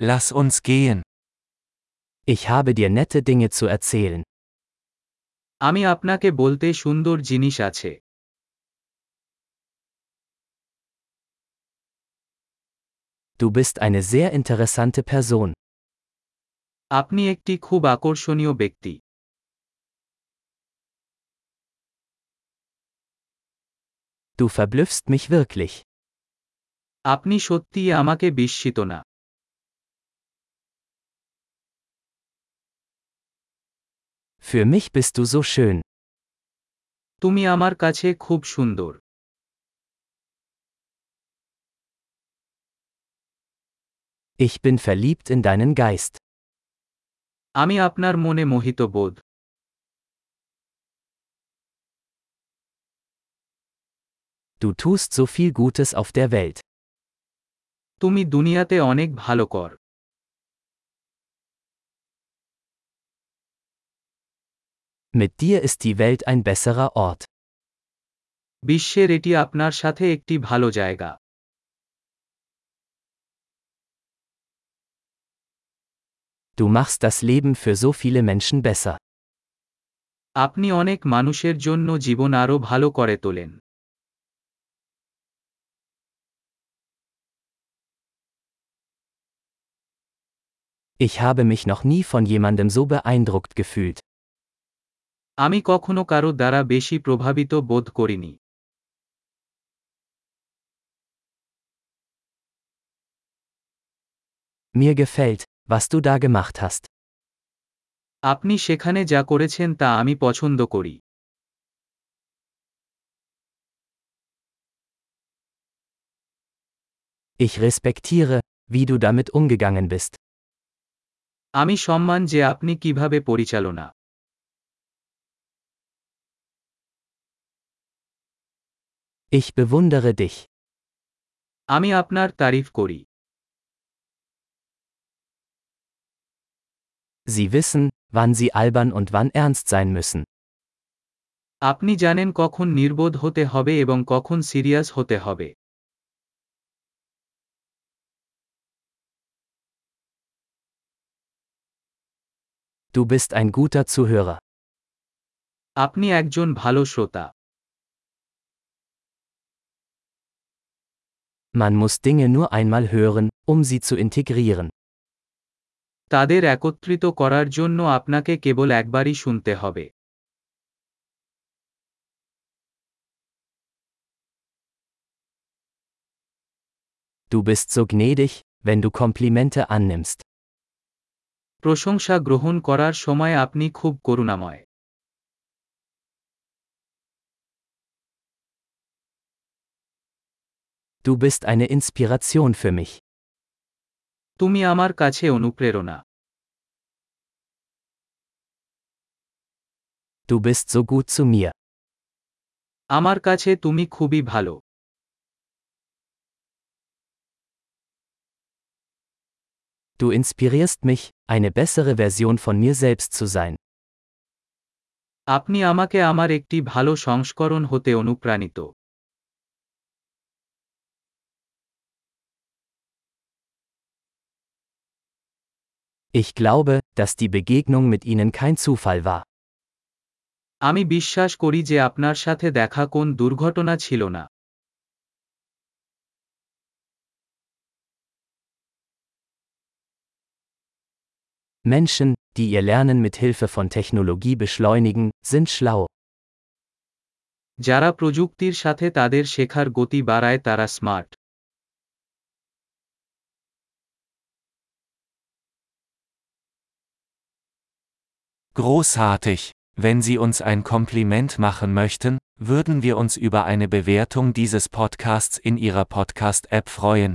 Lass uns gehen. Ich habe dir nette Dinge zu erzählen. আমি আপনাকে বলতে সুন্দর জিনিস আছে Du bist eine sehr interessante Person. আপনি একটি খুব আকর্ষণীয় ব্যক্তি Du verblüffst mich wirklich. আপনি সত্যিই আমাকে বিস্মিত না Für mich bist du so schön. তুমি আমার কাছে খুব সুন্দর Ich bin verliebt in deinen Geist. আমি আপনার মনে মোহিত বোধ Du tust so viel Gutes auf der Welt. তুমি দুনিয়াতে অনেক ভালো কর Mit dir ist die Welt ein besserer Ort. বিশ্বের এটি আপনার সাথে একটি ভালো জায়গা Du machst das Leben für so viele Menschen besser. আপনি অনেক মানুষের জন্য জীবন আরও ভালো করে তোলেন Ich habe mich noch nie von jemandem so beeindruckt gefühlt. আমি কখনো কারও দ্বারা বেশি প্রভাবিত বোধ করিনি Mir gefällt, was du da gemacht hast. আপনি সেখানে যা করেছেন তা আমি পছন্দ করি Ich respektiere, wie du damit umgegangen bist. আমি সম্মান যে আপনি কীভাবে পরিচালনা Ich bewundere dich. আমি আপনার তারিফ করি Sie wissen, wann sie albern und wann ernst sein müssen. আপনি জানেন কখন নির্বোধ হতে হবে এবং কখন সিরিয়াস হতে হবে Du bist ein guter Zuhörer. আপনি একজন ভালো শ্রোতা Man muss Dinge nur einmal hören, um sie zu integrieren. তাদের একত্রিত করার জন্য আপনাকে কেবল একবারই শুনতে হবে Du bist so gnädig, wenn du Komplimente annimmst. প্রশংসা গ্রহণ করার সময় আপনি খুব করুণাময় Du bist eine Inspiration für mich. তুমি আমার কাছে অনুপ্রেরণা Du bist so gut zu mir. আমার কাছে তুমি খুবই ভালো Du inspirierst mich, eine bessere Version von mir selbst zu sein. আপনি আমাকে আমার একটি ভালো সংস্করণ হতে অনুপ্রাণিত Ich glaube, dass die Begegnung mit ihnen kein Zufall war. আমি বিশ্বাস করি যে আপনার সাথে দেখা কোন দুর্ঘটনা ছিল না Menschen, die ihr Lernen mit Hilfe von Technologie beschleunigen, sind schlau. যারা প্রযুক্তির সাথে তাদের শেখার গতি বাড়ায় তারা smart Großartig! Wenn Sie uns ein Kompliment machen möchten, würden wir uns über eine Bewertung dieses Podcasts in Ihrer Podcast-App freuen.